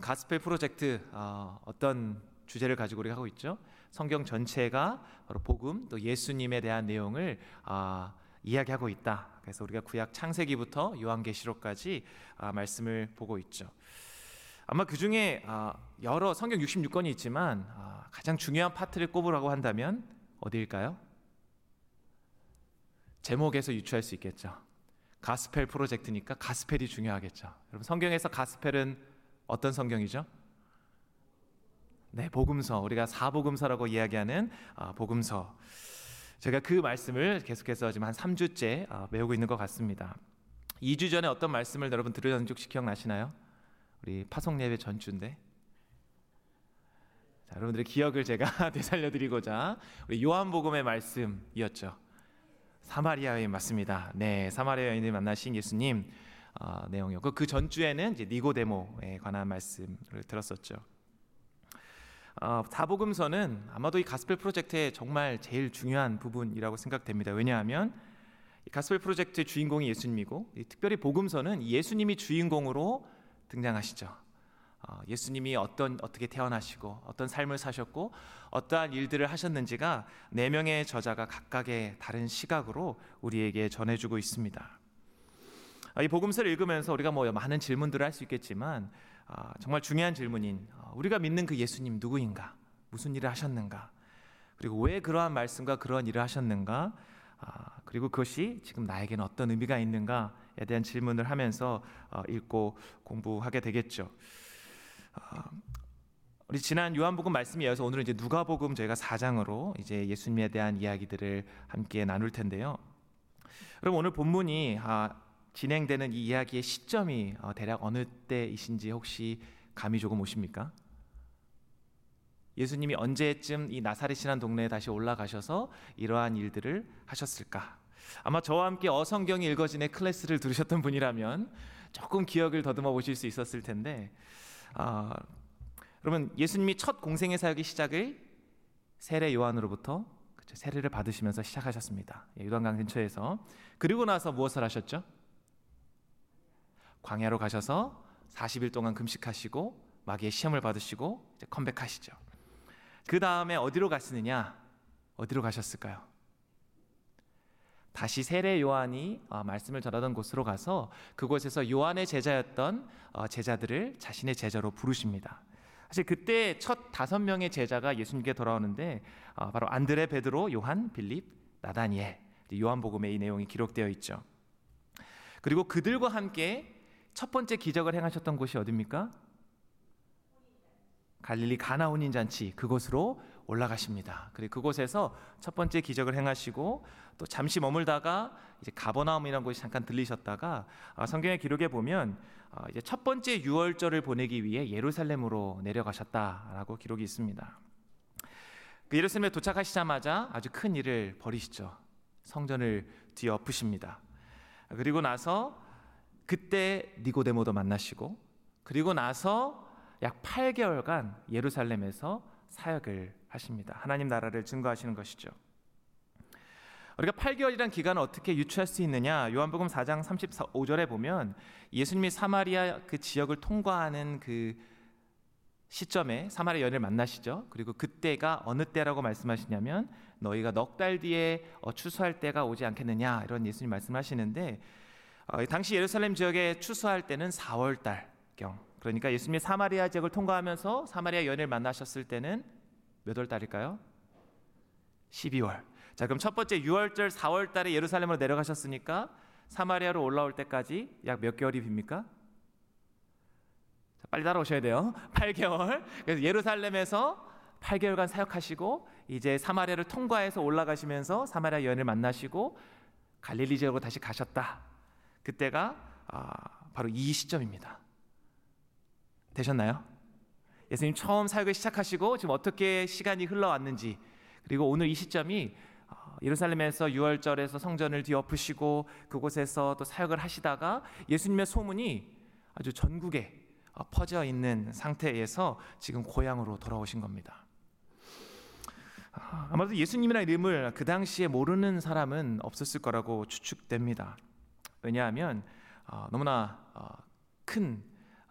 가스펠 프로젝트 어, 어떤 주제를 가지고 우리가 하고 있죠? 성경 전체가 바로 복음 또 예수님에 대한 내용을 아, 이야기하고 있다. 그래서 우리가 구약 창세기부터 요한계시록까지 아, 말씀을 보고 있죠. 아마 그 중에 아, 여러 성경 66권이 있지만 아, 가장 중요한 파트를 꼽으라고 한다면 어디일까요? 제목에서 유추할 수 있겠죠. 가스펠 프로젝트니까 가스펠이 중요하겠죠. 여러분 성경에서 가스펠은 어떤 성경이죠? 네, 복음서. 우리가 사복음서라고 이야기하는 아, 복음서. 제가 그 말씀을 계속해서 지금 한 3주째 아, 배우고 있는 것 같습니다. 2주 전에 어떤 말씀을 여러분 들으셨는지 혹시 기억나시나요? 우리 파송 예배 전주인데. 자, 여러분들의 기억을 제가 되살려 드리고자 우리 요한복음의 말씀이었죠. 사마리아 여인 맞습니다. 네, 사마리아 여인을 만나신 예수님 어, 내용이었고 그 전주에는 이제 니고데모에 관한 말씀을 들었었죠. 어, 사복음서는 아마도 이 가스펠 프로젝트의 정말 제일 중요한 부분이라고 생각됩니다. 왜냐하면 이 가스펠 프로젝트의 주인공이 예수님이고 특별히 복음서는 예수님이 주인공으로 등장하시죠. 어, 예수님이 어떤 어떻게 태어나시고 어떤 삶을 사셨고 어떠한 일들을 하셨는지가 네 명의 저자가 각각의 다른 시각으로 우리에게 전해주고 있습니다. 아, 이 복음서를 읽으면서 우리가 뭐 많은 질문들을 할 수 있겠지만 아, 정말 중요한 질문인 어, 우리가 믿는 그 예수님 누구인가? 무슨 일을 하셨는가? 그리고 왜 그러한 말씀과 그런 일을 하셨는가? 아, 그리고 그것이 지금 나에게는 어떤 의미가 있는가에 대한 질문을 하면서 어, 읽고 공부하게 되겠죠. 아, 우리 지난 요한복음 말씀에 이어서 오늘은 이제 누가복음 저희가 4장으로 이제 예수님에 대한 이야기들을 함께 나눌 텐데요. 그럼 오늘 본문이 진행되는 이 이야기의 시점이 어, 대략 어느 때이신지 혹시 감이 조금 오십니까? 예수님이 언제쯤 이 나사렛이라는 동네에 다시 올라가셔서 이러한 일들을 하셨을까? 아마 저와 함께 어성경이 읽어진의 클래스를 들으셨던 분이라면 조금 기억을 더듬어 보실 수 있었을 텐데, 아, 여러분 예수님이 첫 공생의 사역의 시작을 세례 요한으로부터 세례를 받으시면서 시작하셨습니다. 예, 유단강 근처에서 그리고 나서 무엇을 하셨죠? 광야로 가셔서 40일 동안 금식하시고 마귀의 시험을 받으시고 이제 컴백하시죠. 그 다음에 어디로 갔느냐? 어디로 가셨을까요? 다시 세례 요한이 어, 말씀을 전하던 곳으로 가서 그곳에서 요한의 제자였던 어, 제자들을 자신의 제자로 부르십니다. 사실 그때 첫 다섯 명의 제자가 예수님께 돌아오는데 어, 바로 안드레, 베드로, 요한, 빌립, 나다니엘 요한복음에 이 내용이 기록되어 있죠. 그리고 그들과 함께 첫 번째 기적을 행하셨던 곳이 어디입니까? 갈릴리 가나 혼인 잔치 그곳으로 올라가십니다. 그리고 그곳에서 첫 번째 기적을 행하시고 또 잠시 머물다가 이제 가버나움이라는 곳이 잠깐 들리셨다가 아, 성경의 기록에 보면 아, 이제 첫 번째 유월절을 보내기 위해 예루살렘으로 내려가셨다라고 기록이 있습니다. 그 예루살렘에 도착하시자마자 아주 큰 일을 벌이시죠. 성전을 뒤엎으십니다. 그리고 나서 그때 니고데모도 만나시고 그리고 나서 약 8개월간 예루살렘에서 사역을 하십니다. 하나님 나라를 증거하시는 것이죠. 우리가 8개월이란 기간을 어떻게 유추할 수 있느냐? 요한복음 4장 35절에 보면 예수님이 사마리아 그 지역을 통과하는 그 시점에 사마리아 연을 만나시죠. 그리고 그때가 어느 때라고 말씀하시냐면 너희가 넉 달 뒤에 어, 추수할 때가 오지 않겠느냐 이런 예수님 말씀하시는데 어, 당시 예루살렘 지역에 추수할 때는 4월 달경. 그러니까 예수님이 사마리아 지역을 통과하면서 사마리아 연을 만나셨을 때는 몇 월 달일까요? 12월. 자, 그럼 첫 번째 6월절 4월 달에 예루살렘으로 내려가셨으니까 사마리아로 올라올 때까지 약 몇 개월이 빕니까? 자, 빨리 따라오셔야 돼요. 8개월. 그래서 예루살렘에서 8개월간 사역하시고 이제 사마리아를 통과해서 올라가시면서 사마리아 연을 만나시고 갈릴리 지역으로 다시 가셨다. 그때가 아, 바로 이 시점입니다. 되셨나요? 예수님 처음 사역을 시작하시고 지금 어떻게 시간이 흘러왔는지 그리고 오늘 이 시점이 아, 예루살렘에서 6월절에서 성전을 뒤엎으시고 그곳에서 또 사역을 하시다가 예수님의 소문이 아주 전국에 아, 퍼져 있는 상태에서 지금 고향으로 돌아오신 겁니다. 아, 아마도 예수님이라는 이름을 그 당시에 모르는 사람은 없었을 거라고 추측됩니다. 왜냐하면 어, 너무나 어, 큰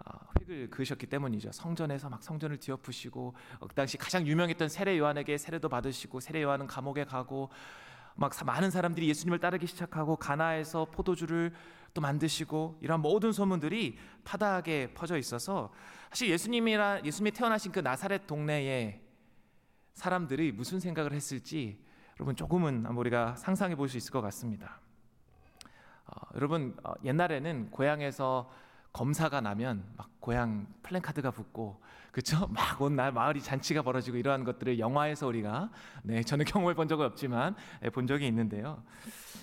어, 획을 그으셨기 때문이죠. 성전에서 막 성전을 뒤엎으시고 그 당시 가장 유명했던 세례 요한에게 세례도 받으시고 세례 요한은 감옥에 가고 막 많은 사람들이 예수님을 따르기 시작하고 가나에서 포도주를 또 만드시고 이런 모든 소문들이 파다하게 퍼져 있어서 사실 예수님이라 예수님이 태어나신 그 나사렛 동네에 사람들이 무슨 생각을 했을지 여러분 조금은 우리가 상상해 볼 수 있을 것 같습니다. 어, 여러분 어, 옛날에는 고향에서 검사가 나면 막 고향 플랜카드가 붙고 그렇죠? 막온 날 마을이 잔치가 벌어지고 이러한 것들을 영화에서 우리가 네 저는 경험해 본 적은 없지만 네, 본 적이 있는데요.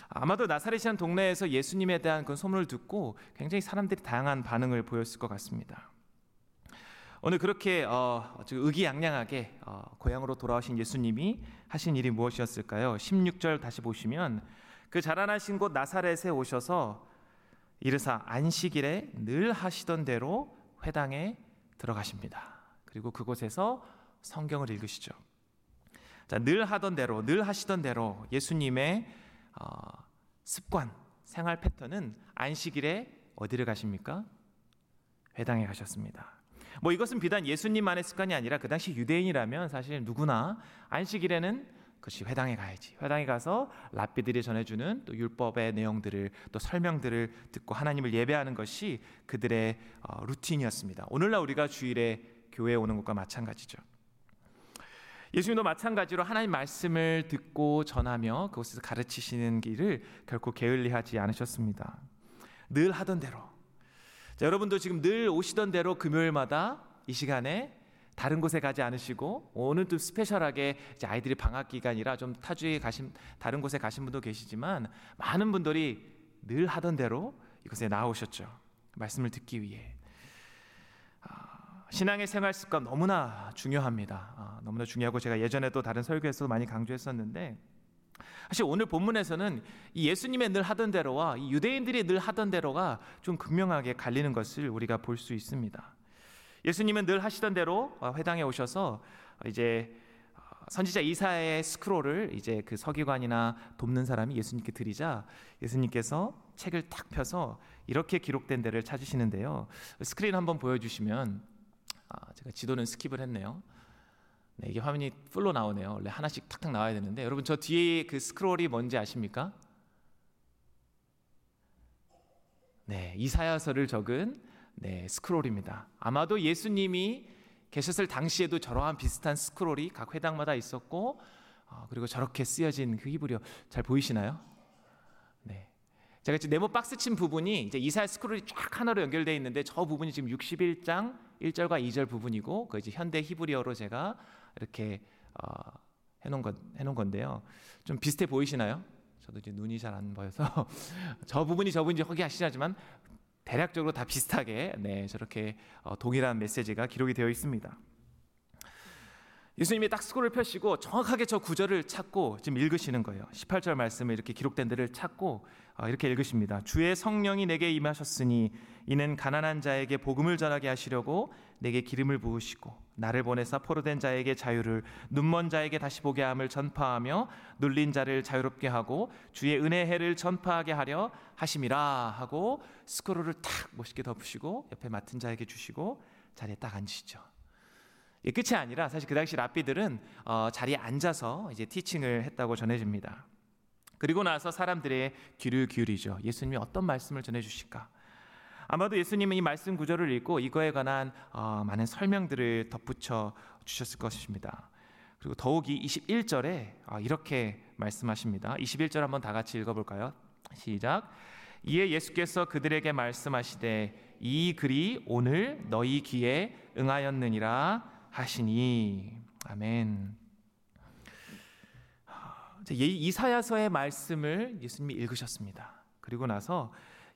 아마도 나사렛이라는 동네에서 예수님에 대한 그 소문을 듣고 굉장히 사람들이 다양한 반응을 보였을 것 같습니다. 오늘 그렇게 어, 의기양양하게 어, 고향으로 돌아오신 예수님이 하신 일이 무엇이었을까요? 16절 다시 보시면 그 자라나신 곳 나사렛에 오셔서 이르사 안식일에 늘 하시던 대로 회당에 들어가십니다. 그리고 그곳에서 성경을 읽으시죠. 자, 늘 하던 대로, 늘 하시던 대로 예수님의 어, 습관, 생활 패턴은 안식일에 어디를 가십니까? 회당에 가셨습니다. 뭐 이것은 비단 예수님만의 습관이 아니라 그 당시 유대인이라면 사실 누구나 안식일에는 그것이 회당에 가야지. 회당에 가서 랍비들이 전해주는 또 율법의 내용들을 또 설명들을 듣고 하나님을 예배하는 것이 그들의 어, 루틴이었습니다. 오늘날 우리가 주일에 교회에 오는 것과 마찬가지죠. 예수님도 마찬가지로 하나님 말씀을 듣고 전하며 그곳에서 가르치시는 길을 결코 게을리하지 않으셨습니다. 늘 하던 대로. 자, 여러분도 지금 늘 오시던 대로 금요일마다 이 시간에 다른 곳에 가지 않으시고 오늘 또 스페셜하게 아이들이 방학 기간이라 좀 타주에 가신 다른 곳에 가신 분도 계시지만 많은 분들이 늘 하던 대로 이곳에 나오셨죠. 말씀을 듣기 위해. 아, 신앙의 생활 습관 너무나 중요합니다. 아, 너무나 중요하고 제가 예전에도 다른 설교에서 많이 강조했었는데 사실 오늘 본문에서는 이 예수님의 늘 하던 대로와 이 유대인들이 늘 하던 대로가 좀 극명하게 갈리는 것을 우리가 볼 수 있습니다. 예수님은 늘 하시던 대로 어, 회당에 오셔서 이제 어, 선지자 이사야의 scroll을 이제 그 서기관이나 돕는 사람이 예수님께 드리자 예수님께서 책을 탁 펴서 이렇게 기록된 데를 찾으시는데요. 스크린 한번 보여주시면 아, 제가 지도는 skip을 했네요. 네, 이게 화면이 full로 나오네요. 원래 하나씩 탁탁 나와야 되는데 여러분 저 뒤에 그 scroll이 뭔지 아십니까? 네, 이사야서를 적은 네, scroll입니다. 아마도 예수님이 계셨을 당시에도 저러한 비슷한 scroll이 각 회당마다 있었고 어, 그리고 저렇게 쓰여진 그 히브리어 잘 보이시나요? 네. 제가 지금 네모 박스 친 부분이 이제 이사야 scroll이 쫙 하나로 연결되어 있는데 저 부분이 지금 61장 1절과 2절 부분이고 그 이제 현대 히브리어로 제가 이렇게 어, 해놓은 건 해놓은 건데요. 좀 비슷해 보이시나요? 저도 이제 눈이 잘 안 보여서 저 부분이 저 부분인지 확인하시지만 대략적으로 다 비슷하게 네, 저렇게 어, 동일한 메시지가 기록이 되어 있습니다. 예수님이 딱 스코를 펴시고 정확하게 저 구절을 찾고 지금 읽으시는 거예요. 18절 말씀에 이렇게 기록된 데를 찾고 어, 이렇게 읽으십니다. 주의 성령이 내게 임하셨으니 이는 가난한 자에게 복음을 전하게 하시려고 내게 기름을 부으시고 나를 보내사 포로된 자에게 자유를 눈먼 자에게 다시 보게 함을 전파하며 눌린 자를 자유롭게 하고 주의 은혜 해를 전파하게 하려 하심이라 하고 스크롤을 탁 멋있게 덮으시고 옆에 맡은 자에게 주시고 자리에 딱 앉으시죠. 이 끝이 아니라 사실 그 당시 랍비들은 어, 자리에 앉아서 이제 티칭을 했다고 전해집니다. 그리고 나서 사람들의 귀를 기울이죠. 예수님이 어떤 말씀을 전해 주실까? 아마도 예수님은 이 말씀 구절을 읽고 이거에 관한 어, 많은 설명들을 덧붙여 주셨을 것입니다. 그리고 더욱이 21절에 어, 이렇게 말씀하십니다. 21절 한번 다 같이 읽어볼까요? 시작. 이에 예수께서 그들에게 말씀하시되 이 글이 오늘 너희 귀에 응하였느니라 하시니 아멘. 이사야서의 말씀을 예수님이 읽으셨습니다. 그리고 나서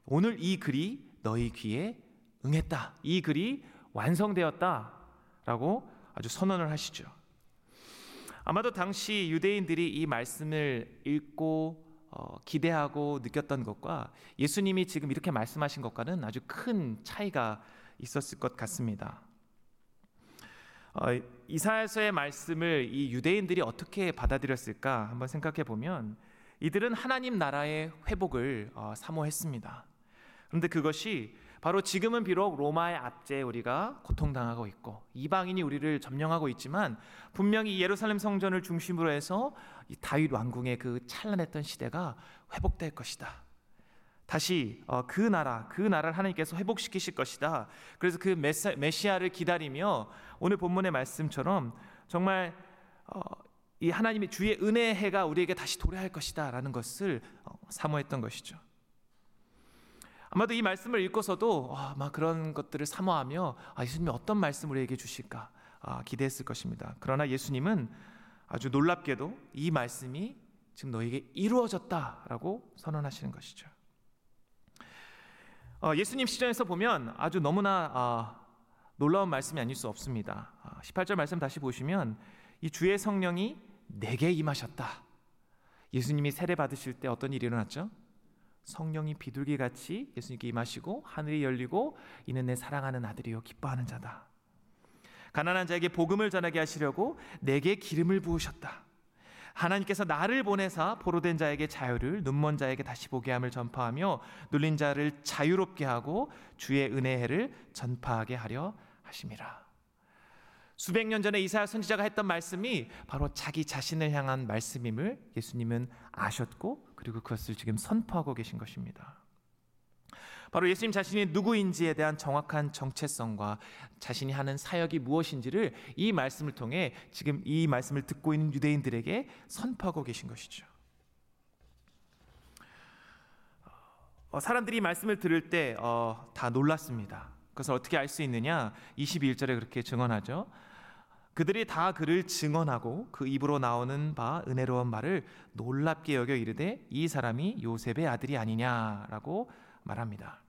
오늘 이 글이 너희 귀에 응했다. 이 글이 완성되었다라고 아주 선언을 하시죠. 아마도 당시 유대인들이 이 말씀을 읽고 어, 기대하고 느꼈던 것과 예수님이 지금 이렇게 말씀하신 것과는 아주 큰 차이가 있었을 것 같습니다. 어, 이사야서의 말씀을 이 유대인들이 어떻게 받아들였을까 한번 생각해 보면 이들은 하나님 나라의 회복을 어, 사모했습니다. 그런데 그것이 바로 지금은 비록 로마의 압제에 우리가 고통당하고 있고 이방인이 우리를 점령하고 있지만 분명히 예루살렘 성전을 중심으로 해서 이 다윗 왕궁의 그 찬란했던 시대가 회복될 것이다. 다시 어, 그 나라, 그 나라를 하나님께서 회복시키실 것이다. 그래서 그 메시아를 기다리며 오늘 본문의 말씀처럼 정말 어, 이 하나님의 주의 은혜의 해가 우리에게 다시 도래할 것이다라는 것을 어, 사모했던 것이죠. 아마도 이 말씀을 읽고서도 아, 막 그런 것들을 사모하며 아, 예수님이 어떤 말씀 우리에게 주실까 아, 기대했을 것입니다. 그러나 예수님은 아주 놀랍게도 이 말씀이 지금 너에게 이루어졌다라고 선언하시는 것이죠. 어, 예수님 시전에서 보면 아주 너무나 아, 놀라운 말씀이 아닐 수 없습니다. 18절 아, 말씀 다시 보시면 이 주의 성령이 내게 임하셨다. 예수님이 세례 받으실 때 어떤 일이 일어났죠? 성령이 비둘기 같이 예수님께 임하시고 하늘이 열리고 이는 내 사랑하는 아들이요 기뻐하는 자다. 가난한 자에게 복음을 전하게 하시려고 내게 기름을 부으셨다. 하나님께서 나를 보내사 포로된 자에게 자유를 눈먼 자에게 다시 보게 함을 전파하며 눌린 자를 자유롭게 하고 주의 은혜를 전파하게 하려 하심이라. 수백 년 전에 이사야 선지자가 했던 말씀이 바로 자기 자신을 향한 말씀임을 예수님은 아셨고 그리고 그것을 지금 선포하고 계신 것입니다. 바로 예수님 자신이 누구인지에 대한 정확한 정체성과 자신이 하는 사역이 무엇인지를 이 말씀을 통해 지금 이 말씀을 듣고 있는 유대인들에게 선포하고 계신 것이죠. 어, 사람들이 말씀을 들을 때다 어, 놀랐습니다. 그것을 어떻게 알 수 있느냐? 22절에 그렇게 증언하죠. 그들이 다 그를 증언하고 그 입으로 나오는 바 은혜로운 말을 놀랍게 여겨 이르되 이 사람이 요셉의 아들이 아니냐라고 말합니다.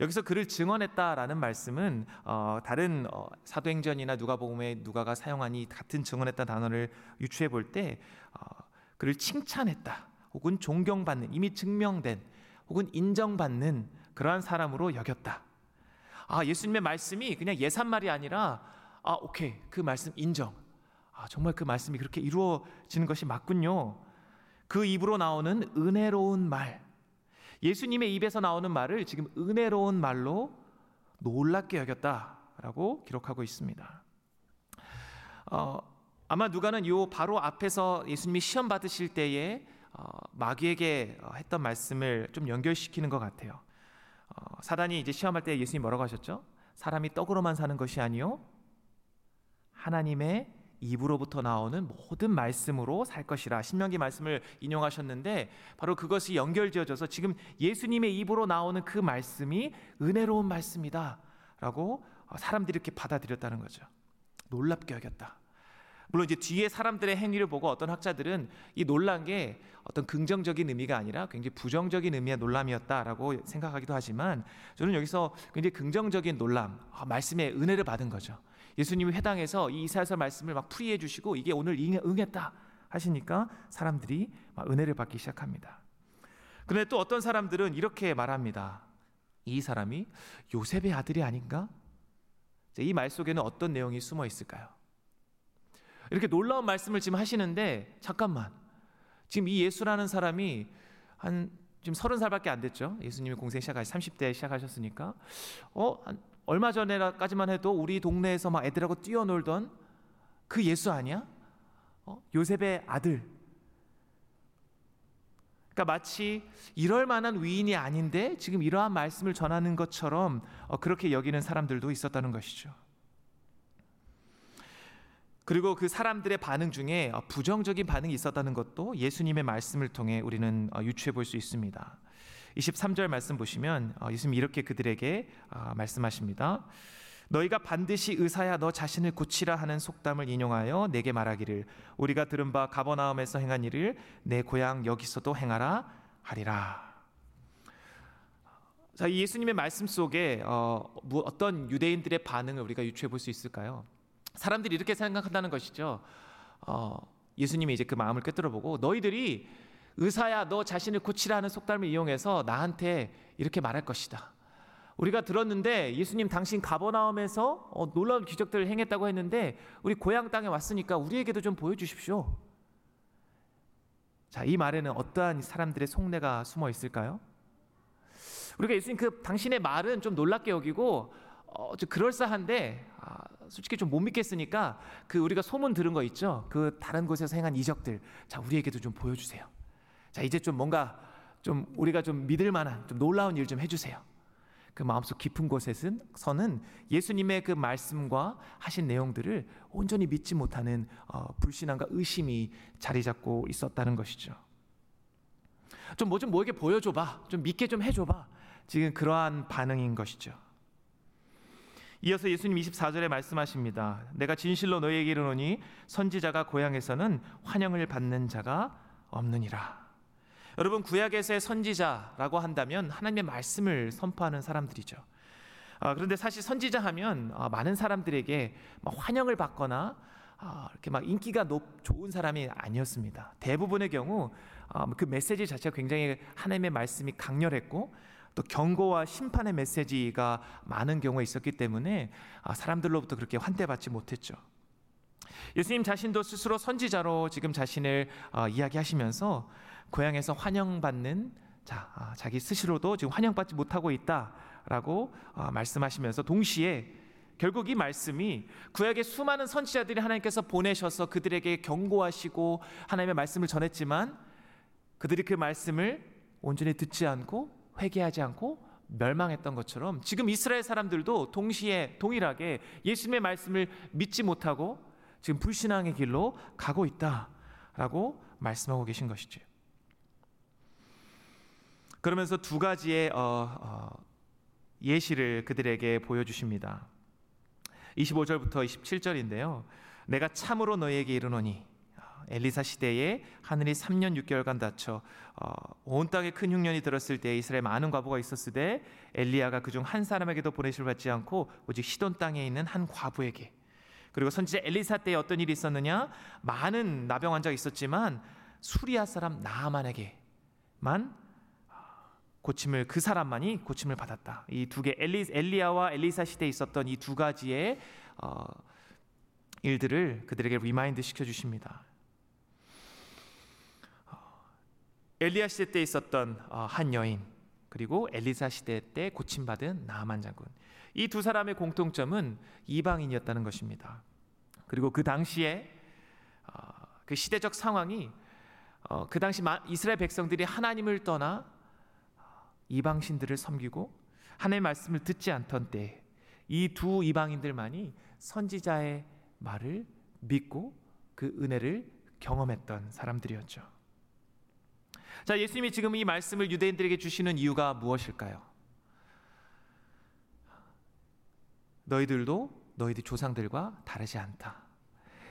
여기서 그를 증언했다라는 말씀은 어, 다른 어, 사도행전이나 누가복음에 누가가 사용한 이 같은 증언했다 단어를 유추해 볼때 어, 그를 칭찬했다 혹은 존경받는 이미 증명된 혹은 인정받는 그러한 사람으로 여겼다. 아 예수님의 말씀이 그냥 예산말이 아니라 아, 오케이. 그 말씀 인정. 아, 정말 그 말씀이 그렇게 이루어지는 것이 맞군요. 그 입으로 나오는 은혜로운 말. 예수님의 입에서 나오는 말을 지금 은혜로운 말로 놀랍게 여겼다라고 기록하고 있습니다. 어, 아마 누가는 요 바로 앞에서 예수님이 시험 받으실 때에 어, 마귀에게 어, 했던 말씀을 좀 연결시키는 것 같아요. 어, 사단이 이제 시험할 때 예수님 뭐라고 하셨죠? 사람이 떡으로만 사는 것이 아니요 하나님의 입으로부터 나오는 모든 말씀으로 살 것이라 신명기 말씀을 인용하셨는데 바로 그것이 연결지어져서 지금 예수님의 입으로 나오는 그 말씀이 은혜로운 말씀이다라고 사람들이 이렇게 받아들였다는 거죠. 놀랍게 여겼다. 물론 이제 뒤에 사람들의 행위를 보고 어떤 학자들은 이 놀란 게 어떤 긍정적인 의미가 아니라 굉장히 부정적인 의미의 놀람이었다라고 생각하기도 하지만 저는 여기서 굉장히 긍정적인 놀람, 아, 말씀의 은혜를 받은 거죠. 예수님이 회당에서 이 이사야서 말씀을 막 풀이해 주시고 이게 오늘 응했다 하시니까 사람들이 막 은혜를 받기 시작합니다. 그런데 또 어떤 사람들은 이렇게 말합니다. 이 사람이 요셉의 아들이 아닌가? 이 말 속에는 어떤 내용이 숨어 있을까요? 이렇게 놀라운 말씀을 지금 하시는데 잠깐만 지금 이 예수라는 사람이 한 지금 서른 살밖에 안 됐죠. 예수님이 공생 시작하시 30대 시작하셨으니까 어 얼마 전에까지만 해도 우리 동네에서 막 애들하고 뛰어놀던 그 예수 아니야? 어? 요셉의 아들. 그러니까 마치 이럴 만한 위인이 아닌데 지금 이러한 말씀을 전하는 것처럼 어, 그렇게 여기는 사람들도 있었다는 것이죠. 그리고 그 사람들의 반응 중에 어, 부정적인 반응이 있었다는 것도 예수님의 말씀을 통해 우리는 어, 유추해 볼 수 있습니다. 23절 말씀 보시면 어, 예수님이 이렇게 그들에게 아, 말씀하십니다. 너희가 반드시 의사야 너 자신을 고치라 하는 속담을 인용하여 내게 말하기를 우리가 들은 바 가버나움에서 행한 일을 내 고향 여기서도 행하라 하리라. 자, 예수님의 말씀 속에 어, 어떤 유대인들의 반응을 우리가 유추해 볼 수 있을까요? 사람들이 이렇게 생각한다는 것이죠. 어, 예수님이 이제 그 마음을 꿰뚫어 보고 너희들이 의사야 너 자신을 고치라는 속담을 이용해서 나한테 이렇게 말할 것이다. 우리가 들었는데 예수님 당신 가버나움에서 어, 놀라운 기적들을 행했다고 했는데 우리 고향 땅에 왔으니까 우리에게도 좀 보여주십시오. 자, 이 말에는 어떠한 사람들의 속내가 숨어 있을까요? 우리가 예수님 그 당신의 말은 좀 놀랍게 여기고 어, 좀 그럴싸한데 아, 솔직히 좀 못 믿겠으니까 그 우리가 소문 들은 거 있죠. 그 다른 곳에서 행한 이적들, 자 우리에게도 좀 보여주세요. 자 이제 좀 뭔가 좀 우리가 좀 믿을 만한 좀 놀라운 일 좀 해주세요. 그 마음속 깊은 곳에서는 예수님의 그 말씀과 하신 내용들을 온전히 믿지 못하는 어, 불신앙과 의심이 자리 잡고 있었다는 것이죠. 좀 뭐좀 뭐에게 보여줘봐, 좀 믿게 좀 해줘봐. 지금 그러한 반응인 것이죠. 이어서 예수님 24절에 말씀하십니다. 내가 진실로 너희에게 이르노니 선지자가 고향에서는 환영을 받는 자가 없느니라. 여러분 구약에서의 선지자라고 한다면 하나님의 말씀을 선포하는 사람들이죠. 아, 그런데 사실 선지자 하면 아, 많은 사람들에게 환영을 받거나 아, 이렇게 막 인기가 높, 좋은 사람이 아니었습니다. 대부분의 경우 아, 그 메시지 자체가 굉장히 하나님의 말씀이 강렬했고 또 경고와 심판의 메시지가 많은 경우가 있었기 때문에 아, 사람들로부터 그렇게 환대받지 못했죠. 예수님 자신도 스스로 선지자로 지금 자신을 어, 이야기하시면서 고향에서 환영받는 자, 아, 자기 스스로도 지금 환영받지 못하고 있다라고 어, 말씀하시면서 동시에 결국 이 말씀이 구약의 수많은 선지자들이 하나님께서 보내셔서 그들에게 경고하시고 하나님의 말씀을 전했지만 그들이 그 말씀을 온전히 듣지 않고 회개하지 않고 멸망했던 것처럼 지금 이스라엘 사람들도 동시에 동일하게 예수님의 말씀을 믿지 못하고 지금 불신앙의 길로 가고 있다라고 말씀하고 계신 것이죠. 그러면서 두 가지의 어, 어, 예시를 그들에게 보여주십니다. 25절부터 27절인데요. 내가 참으로 너에게 이르노니 엘리사 시대에 하늘이 3년 6개월간 닫혀 어, 온 땅에 큰 흉년이 들었을 때 이스라엘 많은 과부가 있었으되 엘리야가 그중 한 사람에게도 보내실 받지 않고 오직 시돈 땅에 있는 한 과부에게 그리고 선지자 엘리사 때에 어떤 일이 있었느냐 많은 나병 환자가 있었지만 수리아 사람 나아만에게만 고침을 그 사람만이 고침을 받았다. 이 두 개 엘리 엘리야와 엘리사 시대에 있었던 이 두 가지의 어, 일들을 그들에게 remind 시켜 주십니다. 엘리야 시대 때 있었던 어, 한 여인 그리고 엘리사 시대 때 고침받은 나아만 장군 이 두 사람의 공통점은 이방인이었다는 것입니다. 그리고 그 당시에 어, 그 시대적 상황이 어, 그 당시 이스라엘 백성들이 하나님을 떠나 이방 신들을 섬기고 하나님의 말씀을 듣지 않던 때이두 이방인들만이 선지자의 말을 믿고 그 은혜를 경험했던 사람들이었죠. 자, 예수님이 지금 이 말씀을 유대인들에게 주시는 이유가 무엇일까요? 너희들도 너희들 조상들과 다르지 않다.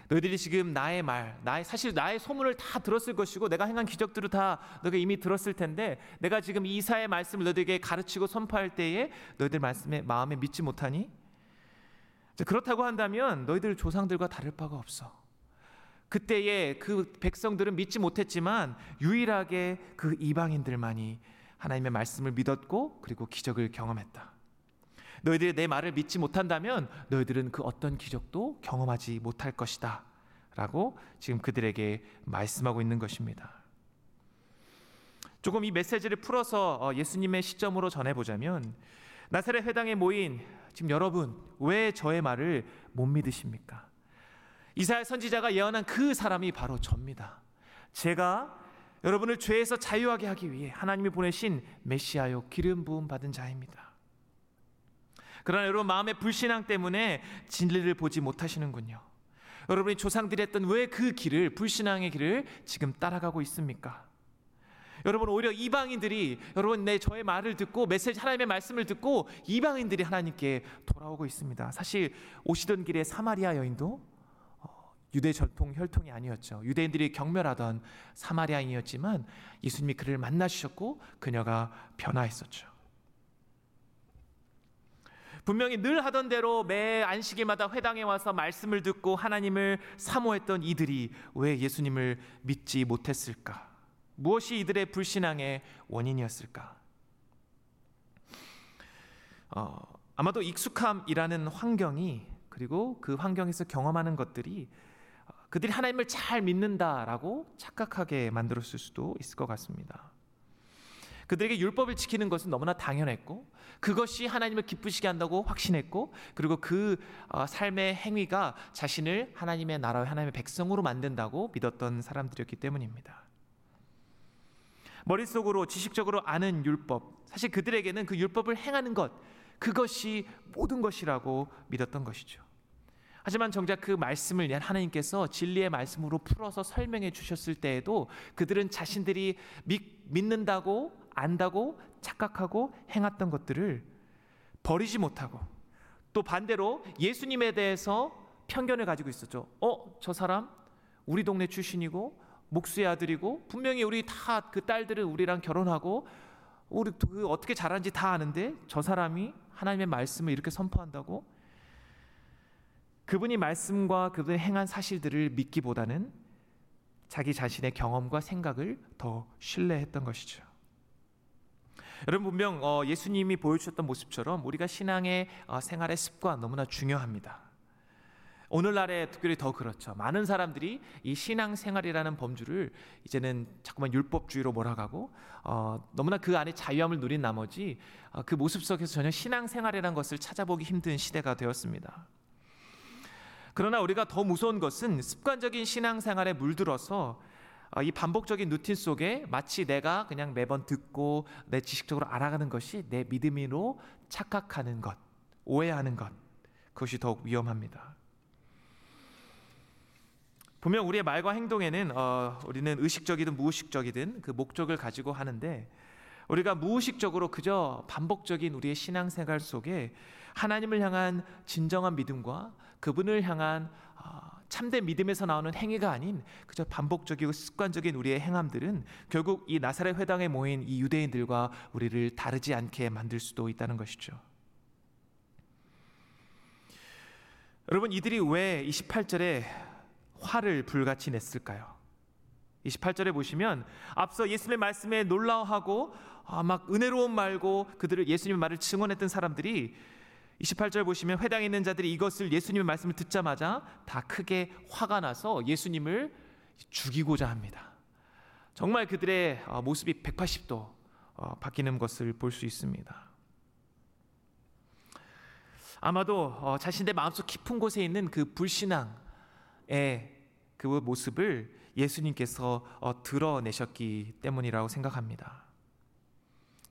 너희들이 지금 나의 말, 나의 사실 나의 소문을 다 들었을 것이고 내가 행한 기적들을 다 너희가 이미 들었을 텐데 내가 지금 이사의 말씀을 너희들에게 가르치고 선포할 때에 너희들 말씀에 마음에 믿지 못하니 그렇다고 한다면 너희들 조상들과 다를 바가 없어. 그때에 그 백성들은 믿지 못했지만 유일하게 그 이방인들만이 하나님의 말씀을 믿었고 그리고 기적을 경험했다. 너희들이 내 말을 믿지 못한다면 너희들은 그 어떤 기적도 경험하지 못할 것이다. 라고 지금 그들에게 말씀하고 있는 것입니다. 조금 이 메시지를 풀어서 어, 예수님의 시점으로 전해보자면 나사렛 회당에 모인 지금 여러분 왜 저의 말을 못 믿으십니까? 이사야 선지자가 예언한 그 사람이 바로 접니다. 제가 여러분을 죄에서 자유하게 하기 위해 하나님이 보내신 메시아요 기름 부음 받은 자입니다. 그러나 여러분 마음의 불신앙 때문에 진리를 보지 못하시는군요. 여러분이 조상들이 했던 왜 그 길을 불신앙의 길을 지금 따라가고 있습니까? 여러분 오히려 이방인들이 여러분 내 저의 말을 듣고 메시지 하나님의 말씀을 듣고 이방인들이 하나님께 돌아오고 있습니다. 사실 오시던 길에 사마리아 여인도 유대 전통 혈통이 아니었죠. 유대인들이 경멸하던 사마리아인이었지만 예수님이 그를 만나주셨고 그녀가 변화했었죠. 분명히 늘 하던 대로 매 안식일마다 회당에 와서 말씀을 듣고 하나님을 사모했던 이들이 왜 예수님을 믿지 못했을까? 무엇이 이들의 불신앙의 원인이었을까? 어, 아마도 익숙함이라는 환경이 그리고 그 환경에서 경험하는 것들이 그들이 하나님을 잘 믿는다라고 착각하게 만들었을 수도 있을 것 같습니다. 그들에게 율법을 지키는 것은 너무나 당연했고 그것이 하나님을 기쁘시게 한다고 확신했고 그리고 그 어, 삶의 행위가 자신을 하나님의 나라와 하나님의 백성으로 만든다고 믿었던 사람들이었기 때문입니다. 머릿속으로 지식적으로 아는 율법 사실 그들에게는 그 율법을 행하는 것 그것이 모든 것이라고 믿었던 것이죠. 하지만 정작 그 말씀을 하나님께서 진리의 말씀으로 풀어서 설명해 주셨을 때에도 그들은 자신들이 믿, 믿는다고 안다고 착각하고 행했던 것들을 버리지 못하고 또 반대로 예수님에 대해서 편견을 가지고 있었죠. 어, 저 사람 우리 동네 출신이고 목수의 아들이고 분명히 우리 다 그 딸들은 우리랑 결혼하고 우리 그 어떻게 잘하는지 다 아는데 저 사람이 하나님의 말씀을 이렇게 선포한다고 그분이 말씀과 그분의 행한 사실들을 믿기보다는 자기 자신의 경험과 생각을 더 신뢰했던 것이죠. 여러분 분명 어, 예수님이 보여주셨던 모습처럼 우리가 신앙의 어, 생활의 습관 너무나 중요합니다. 오늘날에 특별히 더 그렇죠. 많은 사람들이 이 신앙 생활이라는 범주를 이제는 자꾸만 율법주의로 몰아가고 어, 너무나 그 안에 자유함을 누린 나머지 어, 그 모습 속에서 전혀 신앙 생활이라는 것을 찾아보기 힘든 시대가 되었습니다. 그러나 우리가 더 무서운 것은 습관적인 신앙 생활에 물들어서 어, 이 반복적인 루틴 속에 마치 내가 그냥 매번 듣고 내 지식적으로 알아가는 것이 내 믿음으로 착각하는 것, 오해하는 것, 그것이 더욱 위험합니다. 분명 우리의 말과 행동에는 어, 우리는 의식적이든 무의식적이든 그 목적을 가지고 하는데 우리가 무의식적으로 그저 반복적인 우리의 신앙생활 속에 하나님을 향한 진정한 믿음과 그분을 향한 어, 참된 믿음에서 나오는 행위가 아닌 그저 반복적이고 습관적인 우리의 행함들은 결국 이 나사렛 회당에 모인 이 유대인들과 우리를 다르지 않게 만들 수도 있다는 것이죠. 여러분 이들이 왜 28절에 화를 불같이 냈을까요? 28절에 보시면 앞서 예수님의 말씀에 놀라워하고 아, 막 은혜로운 말고 그들을 예수님의 말을 증언했던 사람들이 28절 보시면 회당에 있는 자들이 이것을 예수님의 말씀을 듣자마자 다 크게 화가 나서 예수님을 죽이고자 합니다. 정말 그들의 어, 모습이 180도 어, 바뀌는 것을 볼 수 있습니다. 아마도 어, 자신의 마음속 깊은 곳에 있는 그 불신앙의 그 모습을 예수님께서 드러내셨기 때문이라고 생각합니다.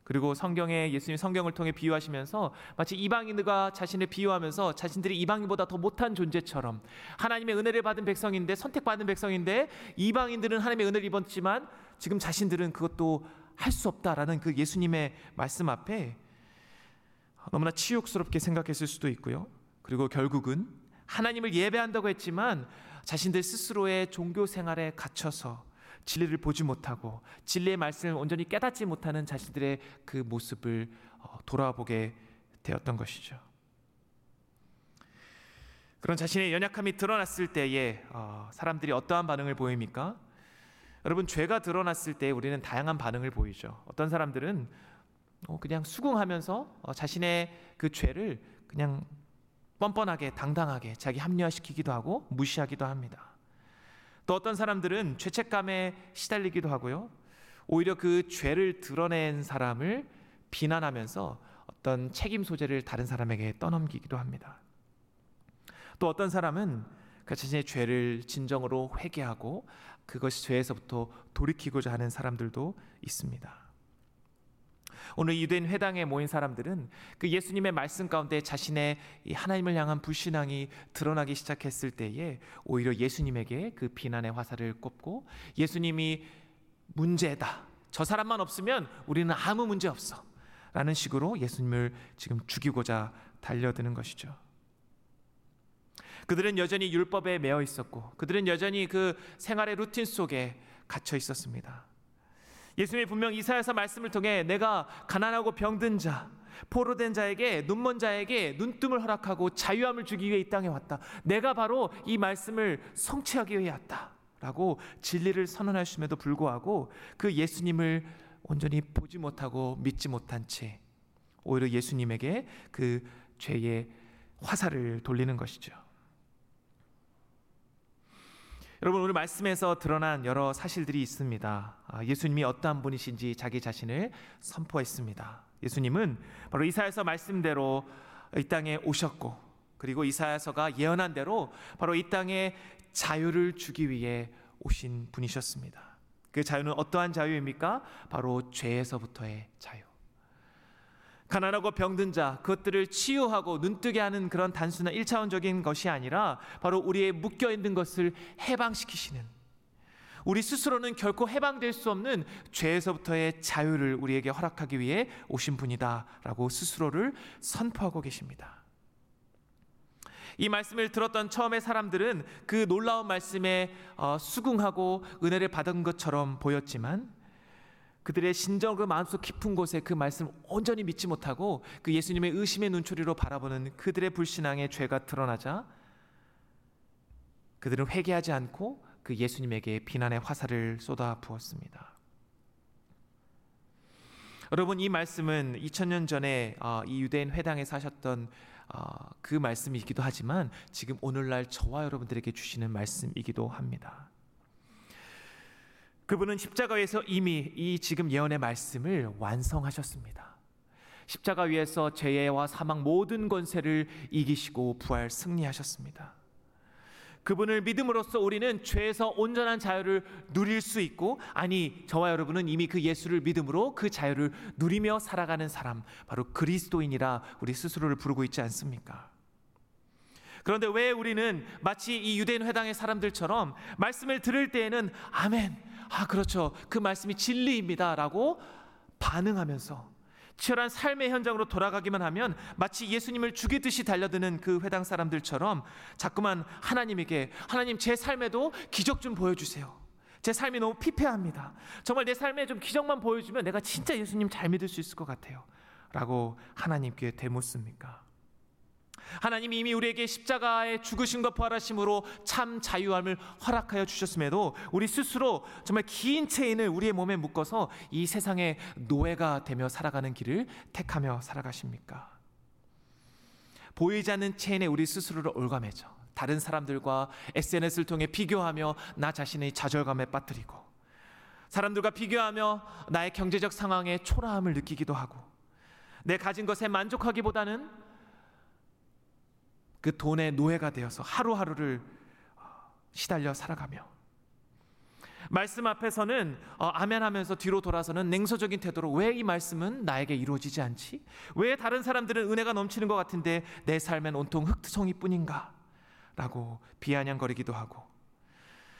그리고 성경에 예수님 성경을 통해 비유하시면서 마치 이방인들과 자신을 비유하면서 자신들이 이방인보다 더 못한 존재처럼 하나님의 은혜를 받은 백성인데 선택받은 백성인데 이방인들은 하나님의 은혜를 입었지만 지금 자신들은 그것도 할 수 없다라는 그 예수님의 말씀 앞에 너무나 치욕스럽게 생각했을 수도 있고요. 그리고 결국은 하나님을 예배한다고 했지만 자신들 스스로의 종교 생활에 갇혀서 진리를 보지 못하고 진리의 말씀을 온전히 깨닫지 못하는 자신들의 그 모습을 어, 돌아보게 되었던 것이죠. 그런 자신의 연약함이 드러났을 때에 어, 사람들이 어떠한 반응을 보입니까? 여러분 죄가 드러났을 때 우리는 다양한 반응을 보이죠. 어떤 사람들은 어, 그냥 수긍하면서 자신의 그 죄를 그냥 뻔뻔하게 당당하게 자기 합리화시키기도 하고 무시하기도 합니다. 또 어떤 사람들은 죄책감에 시달리기도 하고요. 오히려 그 죄를 드러낸 사람을 비난하면서 어떤 책임 소재를 다른 사람에게 떠넘기기도 합니다. 또 어떤 사람은 그 자신의 죄를 진정으로 회개하고 그것이 죄에서부터 돌이키고자 하는 사람들도 있습니다. 오늘 유대인 회당에 모인 사람들은 그 예수님의 말씀 가운데 자신의 하나님을 향한 불신앙이 드러나기 시작했을 때에 오히려 예수님에게 그 비난의 화살을 꼽고 예수님이 문제다. 저 사람만 없으면 우리는 아무 문제 없어. 라는 식으로 예수님을 지금 죽이고자 달려드는 것이죠. 그들은 여전히 율법에 매어 있었고 그들은 여전히 그 생활의 루틴 속에 갇혀 있었습니다. 예수님이 분명 이사야서 말씀을 통해 내가 가난하고 병든 자, 포로된 자에게 눈먼 자에게 눈뜸을 허락하고 자유함을 주기 위해 이 땅에 왔다. 내가 바로 이 말씀을 성취하기 위해 왔다 라고 진리를 선언하심에도 불구하고 그 예수님을 온전히 보지 못하고 믿지 못한 채 오히려 예수님에게 그 죄의 화살을 돌리는 것이죠. 여러분 오늘 말씀에서 드러난 여러 사실들이 있습니다. 아, 예수님이 어떠한 분이신지 자기 자신을 선포했습니다. 예수님은 바로 이사야서 말씀대로 이 땅에 오셨고 그리고 이사야서가 예언한 대로 바로 이 땅에 자유를 주기 위해 오신 분이셨습니다. 그 자유는 어떠한 자유입니까? 바로 죄에서부터의 자유. 가난하고 병든 자 그것들을 치유하고 눈뜨게 하는 그런 단순한 일차원적인 것이 아니라 바로 우리의 묶여 있는 것을 해방시키시는 우리 스스로는 결코 해방될 수 없는 죄에서부터의 자유를 우리에게 허락하기 위해 오신 분이다라고 스스로를 선포하고 계십니다. 이 말씀을 들었던 처음의 사람들은 그 놀라운 말씀에 어, 수긍하고 은혜를 받은 것처럼 보였지만 그들의 신정 그 마음속 깊은 곳에 그 말씀 온전히 믿지 못하고 그 예수님의 의심의 눈초리로 바라보는 그들의 불신앙의 죄가 드러나자 그들은 회개하지 않고 그 예수님에게 비난의 화살을 쏟아 부었습니다. 여러분 이 말씀은 2000년 전에 어, 이 유대인 회당에 사셨던 어, 그 말씀이기도 하지만 지금 오늘날 저와 여러분들에게 주시는 말씀이기도 합니다. 그분은 십자가에서 이미 이 지금 예언의 말씀을 완성하셨습니다. 십자가 위에서 죄와 사망 모든 권세를 이기시고 부활 승리하셨습니다. 그분을 믿음으로써 우리는 죄에서 온전한 자유를 누릴 수 있고 아니 저와 여러분은 이미 그 예수를 믿음으로 그 자유를 누리며 살아가는 사람 바로 그리스도인이라 우리 스스로를 부르고 있지 않습니까? 그런데 왜 우리는 마치 이 유대인 회당의 사람들처럼 말씀을 들을 때에는 아멘 아, 그렇죠. 그 말씀이 진리입니다. 라고 반응하면서 치열한 삶의 현장으로 돌아가기만 하면 마치 예수님을 죽이듯이 달려드는 그 회당 사람들처럼 자꾸만 하나님에게 하나님 제 삶에도 기적 좀 보여주세요. 제 삶이 너무 피폐합니다. 정말 내 삶에 좀 기적만 보여주면 내가 진짜 예수님 잘 믿을 수 있을 것 같아요. 라고 하나님께 대묻습니까? 하나님이 이미 우리에게 십자가에 죽으신 것 부활하심으로 참 자유함을 허락하여 주셨음에도 우리 스스로 정말 긴 체인을 우리의 몸에 묶어서 이 세상의 노예가 되며 살아가는 길을 택하며 살아가십니까? 보이지 않는 체인에 우리 스스로를 올가매죠. 다른 사람들과 SNS를 통해 비교하며 나 자신의 좌절감에 빠뜨리고 사람들과 비교하며 나의 경제적 상황에 초라함을 느끼기도 하고 내 가진 것에 만족하기보다는 그 돈의 노예가 되어서 하루하루를 시달려 살아가며 말씀 앞에서는 어, 아멘 하면서 뒤로 돌아서는 냉소적인 태도로 왜 이 말씀은 나에게 이루어지지 않지? 왜 다른 사람들은 은혜가 넘치는 것 같은데 내 삶엔 온통 흙투성이뿐인가? 라고 비아냥거리기도 하고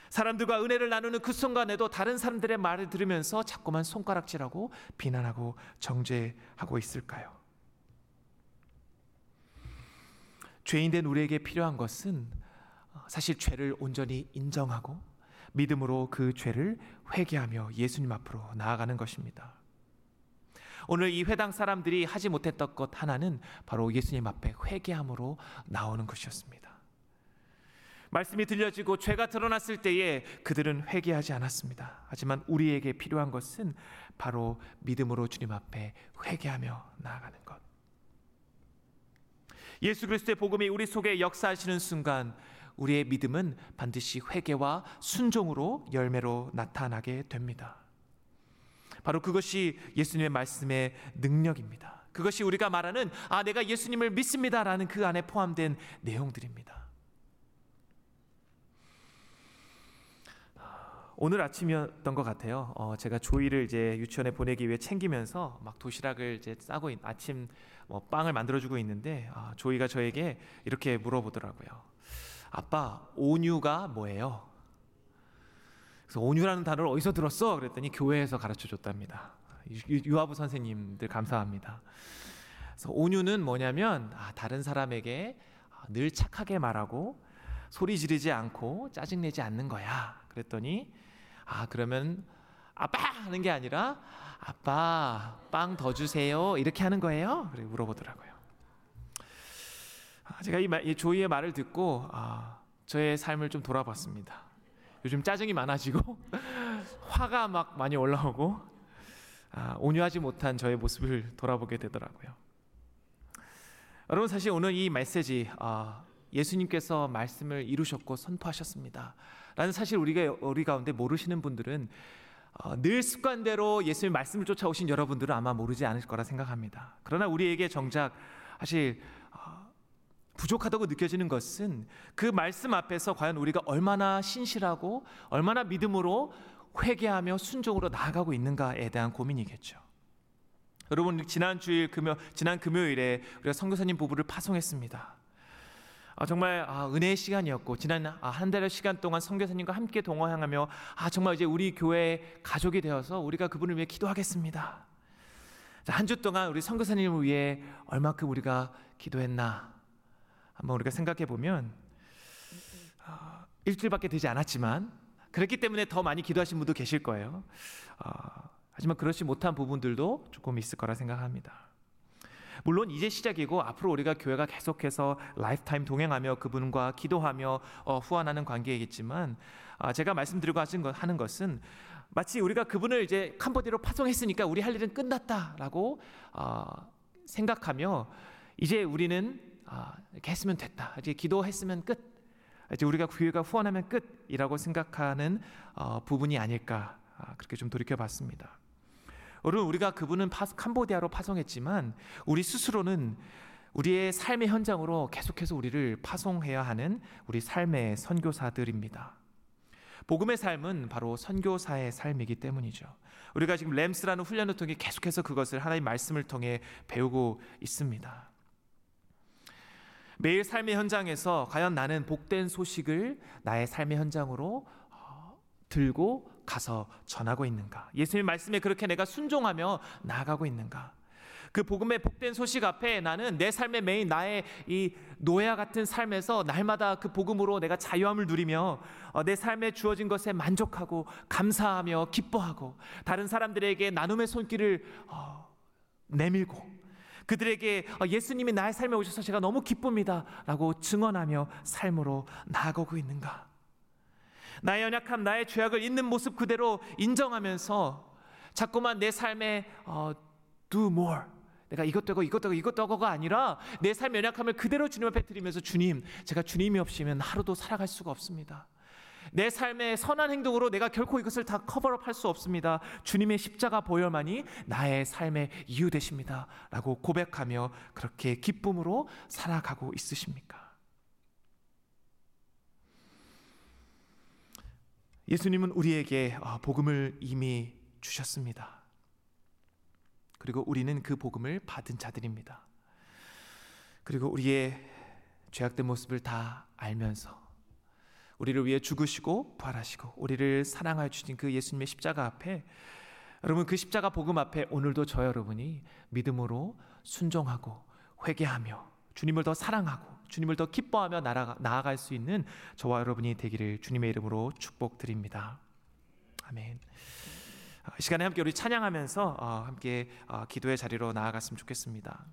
사람들과 은혜를 나누는 그 순간에도 다른 사람들의 말을 들으면서 자꾸만 손가락질하고 비난하고 정죄하고 있을까요? 죄인된 우리에게 필요한 것은 어, 사실 죄를 온전히 인정하고 믿음으로 그 죄를 회개하며 예수님 앞으로 나아가는 것입니다. 오늘 이 회당 사람들이 하지 못했던 것 하나는 바로 예수님 앞에 회개함으로 나오는 것이었습니다. 말씀이 들려지고 죄가 드러났을 때에 그들은 회개하지 않았습니다. 하지만 우리에게 필요한 것은 바로 믿음으로 주님 앞에 회개하며 나아가는 것. 예수 그리스도의 복음이 우리 속에 역사하시는 순간 우리의 믿음은 반드시 회개와 순종으로 열매로 나타나게 됩니다. 바로 그것이 예수님의 말씀의 능력입니다. 그것이 우리가 말하는 아 내가 예수님을 믿습니다라는 그 안에 포함된 내용들입니다. 오늘 아침이었던 것 같아요. 어, 제가 조이를 이제 유치원에 보내기 위해 챙기면서 막 도시락을 이제 싸고 있, 아침 뭐 빵을 만들어주고 있는데 아, 조이가 저에게 이렇게 물어보더라고요. 아빠 온유가 뭐예요? 그래서 온유라는 단어를 어디서 들었어? 그랬더니 교회에서 가르쳐 줬답니다. 유, 아부 선생님들 감사합니다. 그래서 온유는 뭐냐면 아, 다른 사람에게 늘 착하게 말하고 소리 지르지 않고 짜증내지 않는 거야. 그랬더니 아 그러면 아빠 하는 게 아니라 아빠 빵 더 주세요 이렇게 하는 거예요? 그래 물어보더라고요. 아, 제가 이, 말, 이 조이의 말을 듣고 아, 저의 삶을 좀 돌아봤습니다. 요즘 짜증이 많아지고 화가 막 많이 올라오고 아, 온유하지 못한 저의 모습을 돌아보게 되더라고요. 여러분 사실 오늘 이 메시지 아, 예수님께서 말씀을 이루셨고 선포하셨습니다. 라는 사실 우리가 우리 가운데 모르시는 분들은 어, 늘 습관대로 예수님 말씀을 쫓아오신 여러분들은 아마 모르지 않을 거라 생각합니다. 그러나 우리에게 정작 사실 어, 부족하다고 느껴지는 것은 그 말씀 앞에서 과연 우리가 얼마나 신실하고 얼마나 믿음으로 회개하며 순종으로 나아가고 있는가에 대한 고민이겠죠. 여러분 지난 주일 금요 지난 금요일에 우리가 선교사님 부부를 파송했습니다. 아, 정말 아, 은혜의 시간이었고 지난 아, 한 달의 시간 동안 선교사님과 함께 동행하며 아 정말 이제 우리 교회 가족이 되어서 우리가 그분을 위해 기도하겠습니다. 한 주 동안 우리 선교사님을 위해 얼마큼 우리가 기도했나 한번 우리가 생각해 보면 어, 일주일밖에 되지 않았지만 그렇기 때문에 더 많이 기도하신 분도 계실 거예요. 어, 하지만 그렇지 못한 부분들도 조금 있을 거라 생각합니다. 물론 이제 시작이고 앞으로 우리가 교회가 계속해서 lifetime 동행하며 그분과 기도하며 어, 후원하는 관계이겠지만 아, 제가 말씀드리고 하는 것은 마치 우리가 그분을 이제 캄보디아로 파송했으니까 우리 할 일은 끝났다라고 어, 생각하며 이제 우리는 아, 이렇게 했으면 됐다. 이제 기도했으면 끝. 이제 우리가 교회가 후원하면 끝이라고 생각하는 어, 부분이 아닐까 아, 그렇게 좀 돌이켜봤습니다. 여러분 우리가 그분은 파, 캄보디아로 파송했지만 우리 스스로는 우리의 삶의 현장으로 계속해서 우리를 파송해야 하는 우리 삶의 선교사들입니다. 복음의 삶은 바로 선교사의 삶이기 때문이죠. 우리가 지금 램스라는 훈련을 통해 계속해서 그것을 하나님 말씀을 통해 배우고 있습니다. 매일 삶의 현장에서 과연 나는 복된 소식을 나의 삶의 현장으로 어, 들고 가서 전하고 있는가? 예수님 말씀에 그렇게 내가 순종하며 나아가고 있는가? 그 복음의 복된 소식 앞에 나는 내 삶의 메인 나의 이 노예와 같은 삶에서 날마다 그 복음으로 내가 자유함을 누리며 어, 내 삶에 주어진 것에 만족하고 감사하며 기뻐하고 다른 사람들에게 나눔의 손길을 어, 내밀고 그들에게 어, 예수님이 나의 삶에 오셔서 제가 너무 기쁩니다라고 증언하며 삶으로 나아가고 있는가? 나의 연약함, 나의 죄악을 있는 모습 그대로 인정하면서 자꾸만 내 삶에 어, do more 내가 이것 되고 이것 되고 이것 되고가 아니라 내 삶의 연약함을 그대로 주님 앞에 드리면서 주님 제가 주님이 없으면 하루도 살아갈 수가 없습니다. 내 삶의 선한 행동으로 내가 결코 이것을 다 커버업 할 수 없습니다. 주님의 십자가 보혈만이 나의 삶의 이유 되십니다. 라고 고백하며 그렇게 기쁨으로 살아가고 있으십니까? 예수님은 우리에게 어, 복음을 이미 주셨습니다. 그리고 우리는 그 복음을 받은 자들입니다. 그리고 우리의 죄악된 모습을 다 알면서 우리를 위해 죽으시고 부활하시고 우리를 사랑하여 주신 그 예수님의 십자가 앞에 여러분 그 십자가 복음 앞에 오늘도 저 여러분이 믿음으로 순종하고 회개하며 주님을 더 사랑하고 주님을 더 기뻐하며 나아갈 수 있는 저와 여러분이 되기를 주님의 이름으로 축복드립니다. 아멘. 이 시간에 함께 우리 찬양하면서 어, 함께 어, 기도의 자리로 나아갔으면 좋겠습니다.